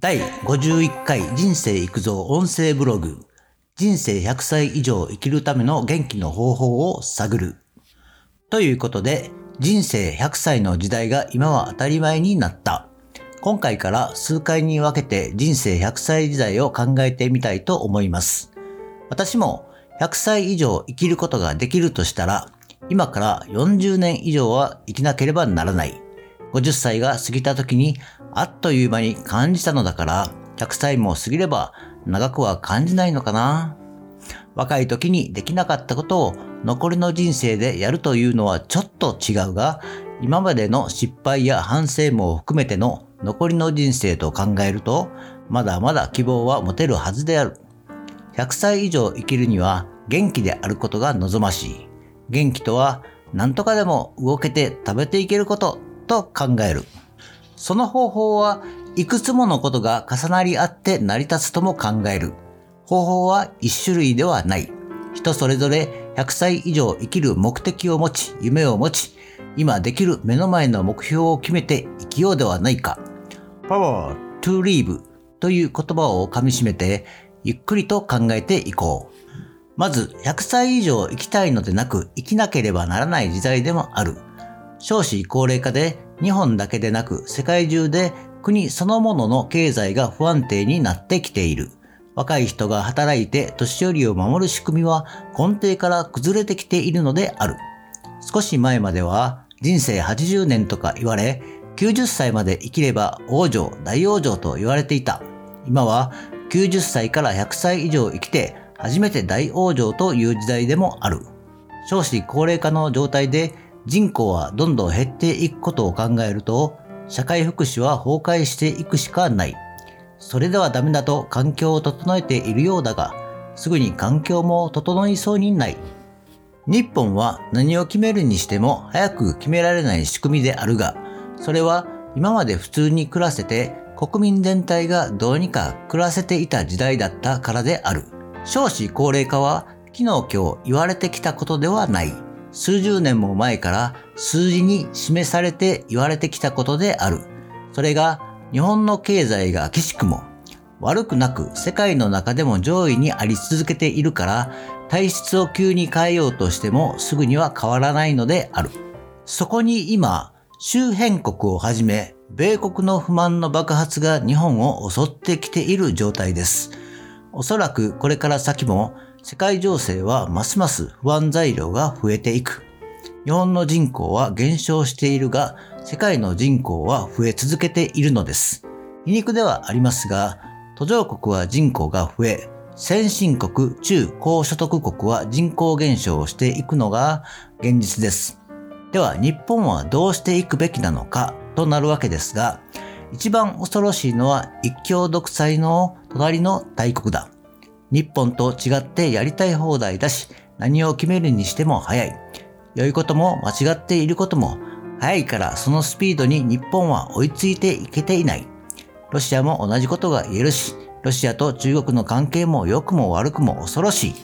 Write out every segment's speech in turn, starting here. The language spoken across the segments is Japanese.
第51回人生育造音声ブログ人生100歳以上生きるための元気の方法を探る。ということで、人生100歳の時代が今は当たり前になった。今回から数回に分けて人生100歳時代を考えてみたいと思います。私も100歳以上生きることができるとしたら、今から40年以上は生きなければならない。50歳が過ぎた時にあっという間に感じたのだから、100歳も過ぎれば長くは感じないのかな。若い時にできなかったことを残りの人生でやるというのはちょっと違うが、今までの失敗や反省も含めての残りの人生と考えると、まだまだ希望は持てるはずである。100歳以上生きるには元気であることが望ましい。元気とは何とかでも動けて食べていけることと考える。その方法はいくつものことが重なり合って成り立つとも考える。方法は一種類ではない。人それぞれ100歳以上生きる目的を持ち、夢を持ち、今できる目の前の目標を決めて生きようではないか。Power to Live という言葉を噛み締めて、ゆっくりと考えていこう。まず、100歳以上生きたいのでなく、生きなければならない時代でもある。少子高齢化で日本だけでなく世界中で国そのものの経済が不安定になってきている。若い人が働いて年寄りを守る仕組みは根底から崩れてきているのである。少し前までは人生80年とか言われ、90歳まで生きれば王女、大王女と言われていた。今は90歳から100歳以上生きて初めて大往生という時代でもある。少子高齢化の状態で人口はどんどん減っていくことを考えると、社会福祉は崩壊していくしかない。それではダメだと環境を整えているようだが、すぐに環境も整いそうにない。日本は何を決めるにしても早く決められない仕組みであるが、それは今まで普通に暮らせて国民全体がどうにか暮らせていた時代だったからである。少子高齢化は昨日今日言われてきたことではない。数十年も前から数字に示されて言われてきたことである。それが日本の経済がきしくも悪くなく世界の中でも上位にあり続けているから体質を急に変えようとしてもすぐには変わらないのである。そこに今、周辺国をはじめ米国の不満の爆発が日本を襲ってきている状態です。おそらくこれから先も世界情勢はますます不安材料が増えていく。日本の人口は減少しているが、世界の人口は増え続けているのです。皮肉ではありますが、途上国は人口が増え、先進国、中高所得国は人口減少をしていくのが現実です。では日本はどうしていくべきなのかとなるわけですが、一番恐ろしいのは一強独裁の隣の大国だ。日本と違ってやりたい放題だし、何を決めるにしても早い。良いことも間違っていることも早いからそのスピードに日本は追いついていけていない。ロシアも同じことが言えるし、ロシアと中国の関係も良くも悪くも恐ろしい。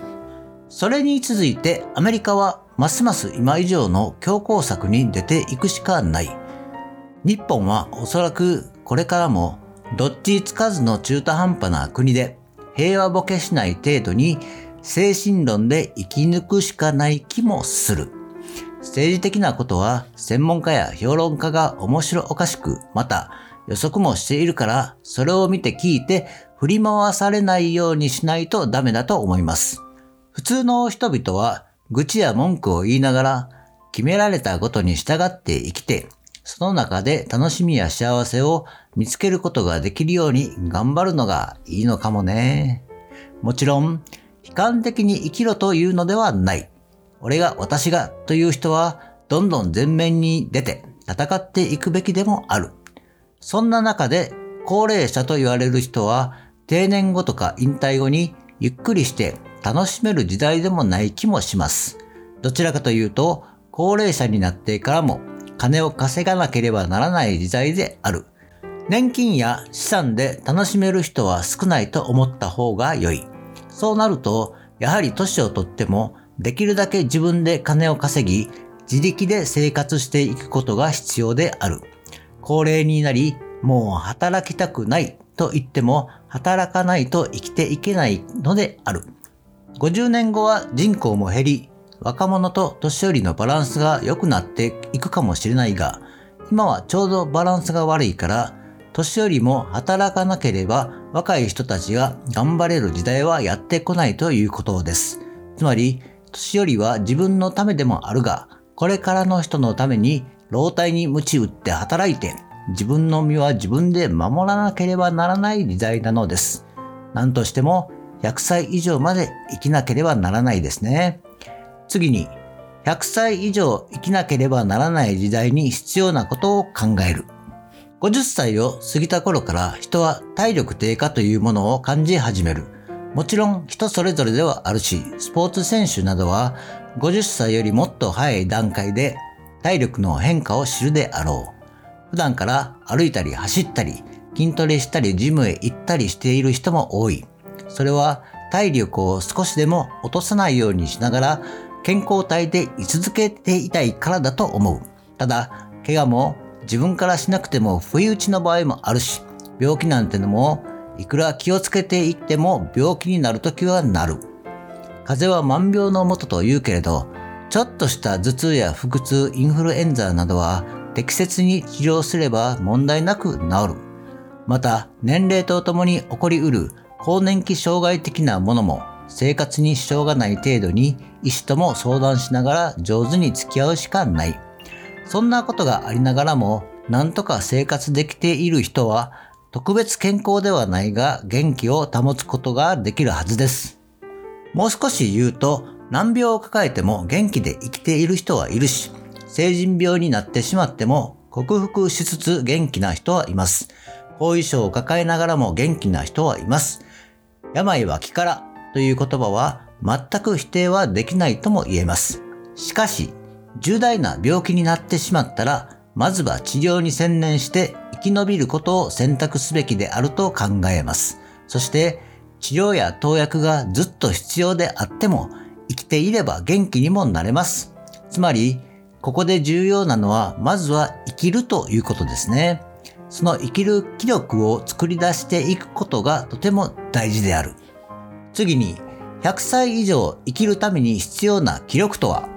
それに続いてアメリカはますます今以上の強硬策に出ていくしかない。日本はおそらくこれからもどっちつかずの中途半端な国で平和ボケしない程度に精神論で生き抜くしかない気もする。政治的なことは専門家や評論家が面白おかしく、また予測もしているから、それを見て聞いて振り回されないようにしないとダメだと思います。普通の人々は愚痴や文句を言いながら、決められたことに従って生きて、その中で楽しみや幸せを見つけることができるように頑張るのがいいのかもね。もちろん、悲観的に生きろというのではない。俺が私がという人はどんどん前面に出て戦っていくべきでもある。そんな中で高齢者と言われる人は定年後とか引退後にゆっくりして楽しめる時代でもない気もします。どちらかというと高齢者になってからも金を稼がなければならない時代である。年金や資産で楽しめる人は少ないと思った方が良い。そうなると、やはり年をとっても、できるだけ自分で金を稼ぎ、自力で生活していくことが必要である。高齢になり、もう働きたくないと言っても働かないと生きていけないのである。50年後は人口も減り、若者と年寄りのバランスが良くなっていくかもしれないが、今はちょうどバランスが悪いから、年寄りも働かなければ若い人たちが頑張れる時代はやってこないということです。つまり、年寄りは自分のためでもあるが、これからの人のために老体に鞭打って働いて、自分の身は自分で守らなければならない時代なのです。何としても100歳以上まで生きなければならないですね。次に、100歳以上生きなければならない時代に必要なことを考える。50歳を過ぎた頃から人は体力低下というものを感じ始める。もちろん人それぞれではあるし、スポーツ選手などは50歳よりもっと早い段階で体力の変化を知るであろう。普段から歩いたり走ったり、筋トレしたりジムへ行ったりしている人も多い。それは体力を少しでも落とさないようにしながら健康体で居続けていたいからだと思う。ただ、怪我も自分からしなくても不意打ちの場合もあるし、病気なんてのもいくら気をつけていっても病気になるときはなる。風邪は万病のもとと言うけれど、ちょっとした頭痛や腹痛、インフルエンザなどは適切に治療すれば問題なく治る。また、年齢とともに起こりうる更年期障害的なものも生活に支障がない程度に医師とも相談しながら上手に付き合うしかない。そんなことがありながらも、なんとか生活できている人は、特別健康ではないが元気を保つことができるはずです。もう少し言うと、難病を抱えても元気で生きている人はいるし、成人病になってしまっても克服しつつ元気な人はいます。後遺症を抱えながらも元気な人はいます。病は気からという言葉は全く否定はできないとも言えます。しかし、重大な病気になってしまったら、まずは治療に専念して生き延びることを選択すべきであると考えます。そして、治療や投薬がずっと必要であっても、生きていれば元気にもなれます。つまり、ここで重要なのは、まずは生きるということですね。その生きる気力を作り出していくことがとても大事である。次に、100歳以上生きるために必要な気力とは？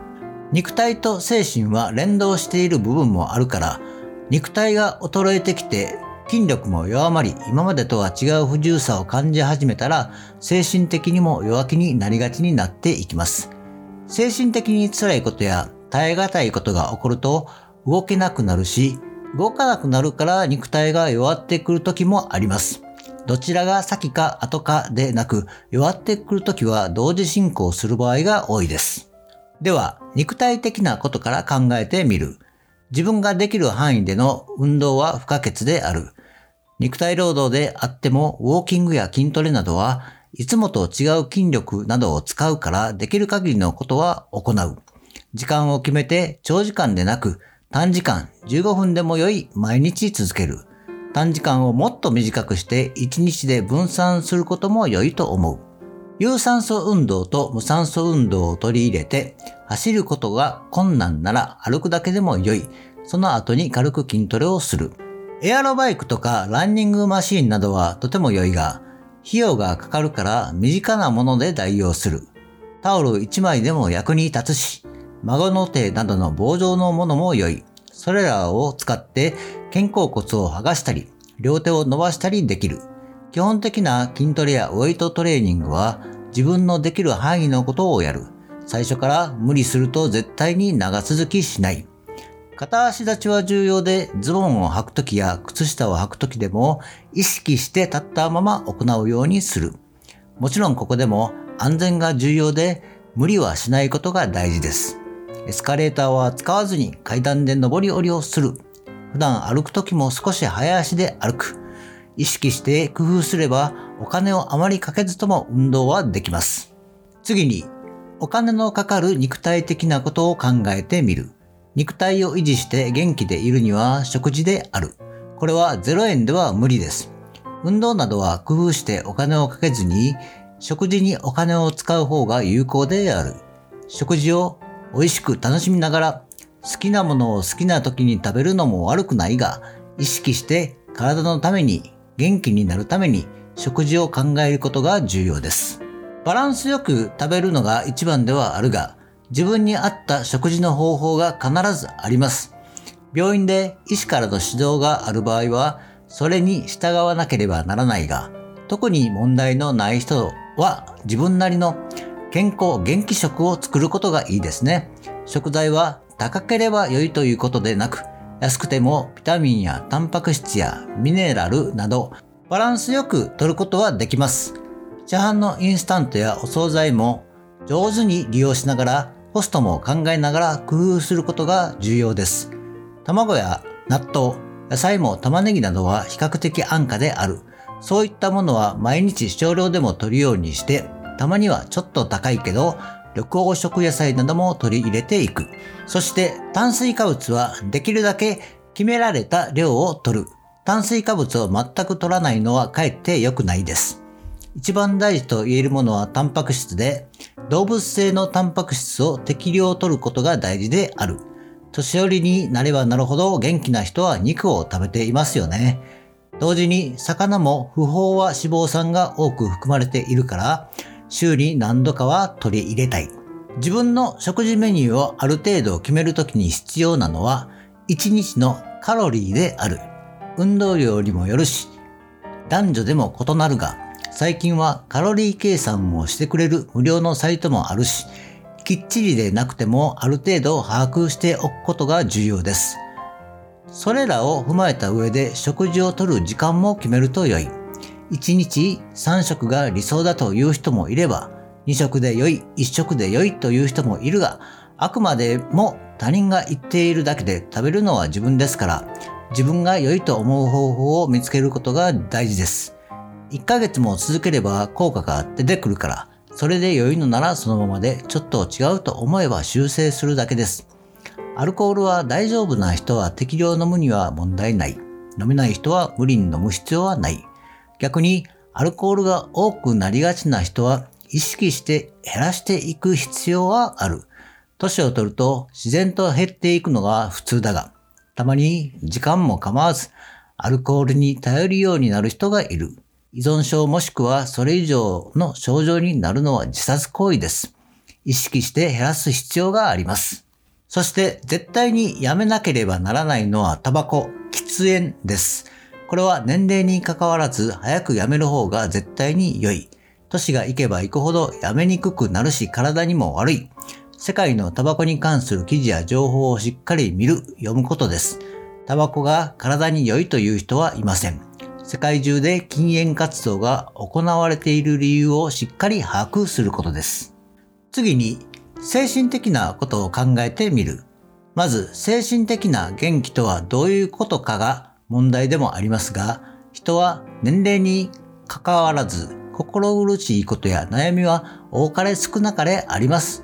肉体と精神は連動している部分もあるから、肉体が衰えてきて筋力も弱まり、今までとは違う不自由さを感じ始めたら、精神的にも弱気になりがちになっていきます。精神的に辛いことや耐え難いことが起こると動けなくなるし、動かなくなるから肉体が弱ってくる時もあります。どちらが先か後かでなく、弱ってくる時は同時進行する場合が多いです。では、肉体的なことから考えてみる。自分ができる範囲での運動は不可欠である。肉体労働であっても、ウォーキングや筋トレなどはいつもと違う筋力などを使うからできる限りのことは行う。時間を決めて長時間でなく短時間15分でも良い毎日続ける。短時間をもっと短くして1日で分散することも良いと思う。有酸素運動と無酸素運動を取り入れて、走ることが困難なら歩くだけでも良い。その後に軽く筋トレをする。エアロバイクとかランニングマシーンなどはとても良いが、費用がかかるから身近なもので代用する。タオル1枚でも役に立つし、孫の手などの棒状のものも良い。それらを使って肩甲骨を剥がしたり、両手を伸ばしたりできる。基本的な筋トレやウェイトトレーニングは自分のできる範囲のことをやる。最初から無理すると絶対に長続きしない。片足立ちは重要でズボンを履くときや靴下を履くときでも意識して立ったまま行うようにする。もちろんここでも安全が重要で無理はしないことが大事です。エスカレーターは使わずに階段で上り下りをする。普段歩くときも少し早足で歩く。意識して工夫すればお金をあまりかけずとも運動はできます。次に、お金のかかる肉体的なことを考えてみる。肉体を維持して元気でいるには食事である。これは0円では無理です。運動などは工夫してお金をかけずに食事にお金を使う方が有効である。食事を美味しく楽しみながら好きなものを好きな時に食べるのも悪くないが意識して体のために元気になるために食事を考えることが重要です。バランスよく食べるのが一番ではあるが、自分に合った食事の方法が必ずあります。病院で医師からの指導がある場合は、それに従わなければならないが、特に問題のない人は自分なりの健康元気食を作ることがいいですね。食材は高ければ良いということでなく、安くてもビタミンやタンパク質やミネラルなどバランスよく摂ることはできます。市販のインスタントやお惣菜も上手に利用しながらコストも考えながら工夫することが重要です。卵や納豆、野菜も玉ねぎなどは比較的安価である。そういったものは毎日少量でも摂るようにして、たまにはちょっと高いけど、緑黄色野菜なども取り入れていく。そして炭水化物はできるだけ決められた量を取る。炭水化物を全く取らないのはかえって良くないです。一番大事と言えるものはタンパク質で、動物性のタンパク質を適量取ることが大事である。年寄りになればなるほど元気な人は肉を食べていますよね。同時に魚も不飽和脂肪酸が多く含まれているから、週に何度かは取り入れたい。自分の食事メニューをある程度決めるときに必要なのは、1日のカロリーである。運動量にもよるし、男女でも異なるが、最近はカロリー計算をしてくれる無料のサイトもあるし、きっちりでなくてもある程度把握しておくことが重要です。それらを踏まえた上で食事をとる時間も決めると良い。1日3食が理想だという人もいれば、2食で良い、1食で良いという人もいるが、あくまでも他人が言っているだけで食べるのは自分ですから、自分が良いと思う方法を見つけることが大事です。1ヶ月も続ければ効果が出てくるから、それで良いのならそのままでちょっと違うと思えば修正するだけです。アルコールは大丈夫な人は適量飲むには問題ない。飲めない人は無理に飲む必要はない。逆にアルコールが多くなりがちな人は意識して減らしていく必要はある。年を取ると自然と減っていくのが普通だが、たまに時間も構わずアルコールに頼るようになる人がいる。依存症もしくはそれ以上の症状になるのは自殺行為です。意識して減らす必要があります。そして絶対にやめなければならないのはタバコ、喫煙です。これは年齢に関わらず早くやめる方が絶対に良い。年がいけばいくほどやめにくくなるし体にも悪い。世界のタバコに関する記事や情報をしっかり見る、読むことです。タバコが体に良いという人はいません。世界中で禁煙活動が行われている理由をしっかり把握することです。次に、精神的なことを考えてみる。まず、精神的な元気とはどういうことかが問題でもありますが、人は年齢に関わらず心苦しいことや悩みは多かれ少なかれあります。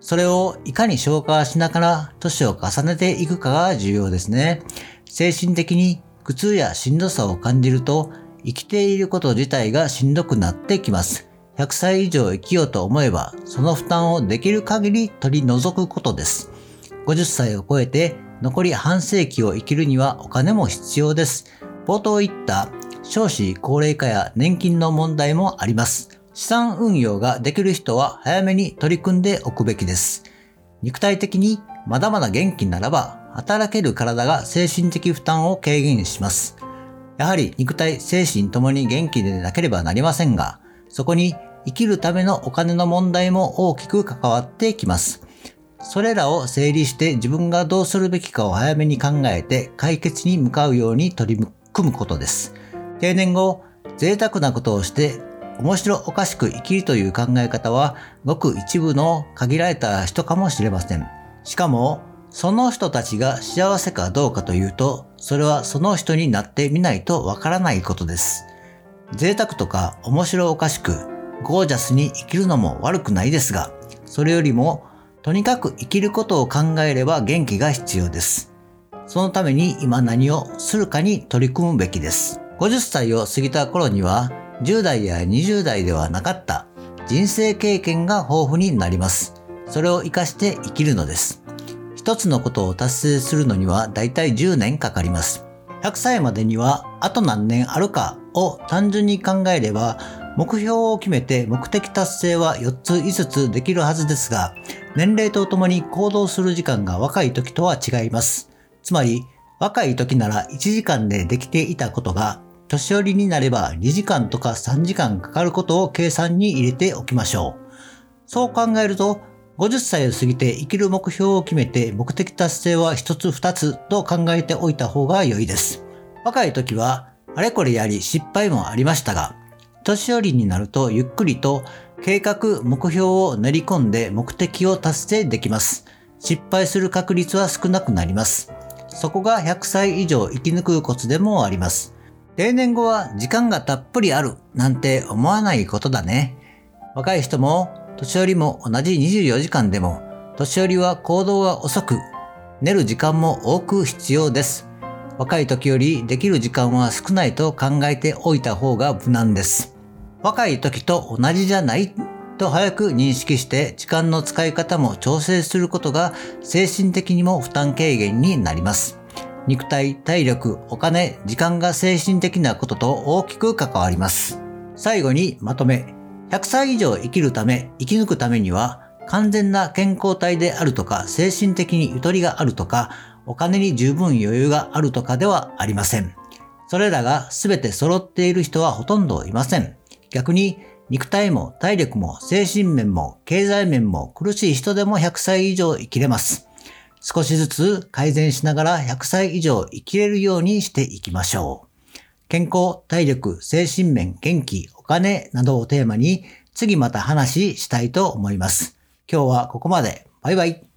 それをいかに消化しながら年を重ねていくかが重要ですね。精神的に苦痛やしんどさを感じると生きていること自体がしんどくなってきます。100歳以上生きようと思えば、その負担をできる限り取り除くことです。50歳を超えて残り半世紀を生きるにはお金も必要です。冒頭言った少子高齢化や年金の問題もあります。資産運用ができる人は早めに取り組んでおくべきです。肉体的にまだまだ元気ならば、働ける体が精神的負担を軽減します。やはり肉体、精神ともに元気でなければなりませんが、そこに生きるためのお金の問題も大きく関わってきます。それらを整理して自分がどうするべきかを早めに考えて解決に向かうように取り組むことです。定年後、贅沢なことをして面白おかしく生きるという考え方はごく一部の限られた人かもしれません。しかも、その人たちが幸せかどうかというと、それはその人になってみないとわからないことです。贅沢とか面白おかしくゴージャスに生きるのも悪くないですが、それよりも、とにかく生きることを考えれば元気が必要です。そのために今何をするかに取り組むべきです。50歳を過ぎた頃には、10代や20代ではなかった人生経験が豊富になります。それを活かして生きるのです。一つのことを達成するのにはだいたい10年かかります。100歳までにはあと何年あるかを単純に考えれば目標を決めて目的達成は4つ5つできるはずですが年齢とともに行動する時間が若い時とは違います。つまり若い時なら1時間でできていたことが年寄りになれば2時間とか3時間かかることを計算に入れておきましょう。そう考えると50歳を過ぎて生きる目標を決めて目的達成は1つ2つと考えておいた方が良いです。若い時はあれこれやり失敗もありましたが、年寄りになるとゆっくりと計画、目標を練り込んで目的を達成できます。失敗する確率は少なくなります。そこが100歳以上生き抜くコツでもあります。定年後は時間がたっぷりあるなんて思わないことだね。若い人も年寄りも同じ24時間でも年寄りは行動が遅く寝る時間も多く必要です。若い時よりできる時間は少ないと考えておいた方が無難です。若い時と同じじゃないと早く認識して時間の使い方も調整することが精神的にも負担軽減になります。肉体、体力、お金、時間が精神的なことと大きく関わります。最後にまとめ。100歳以上生きるため、生き抜くためには完全な健康体であるとか、精神的にゆとりがあるとか、お金に十分余裕があるとかではありません。それらが全て揃っている人はほとんどいません。逆に肉体も体力も精神面も経済面も苦しい人でも100歳以上生きれます。少しずつ改善しながら100歳以上生きれるようにしていきましょう。健康、体力、精神面、元気、お金などをテーマに次また話したいと思います。今日はここまで。バイバイ。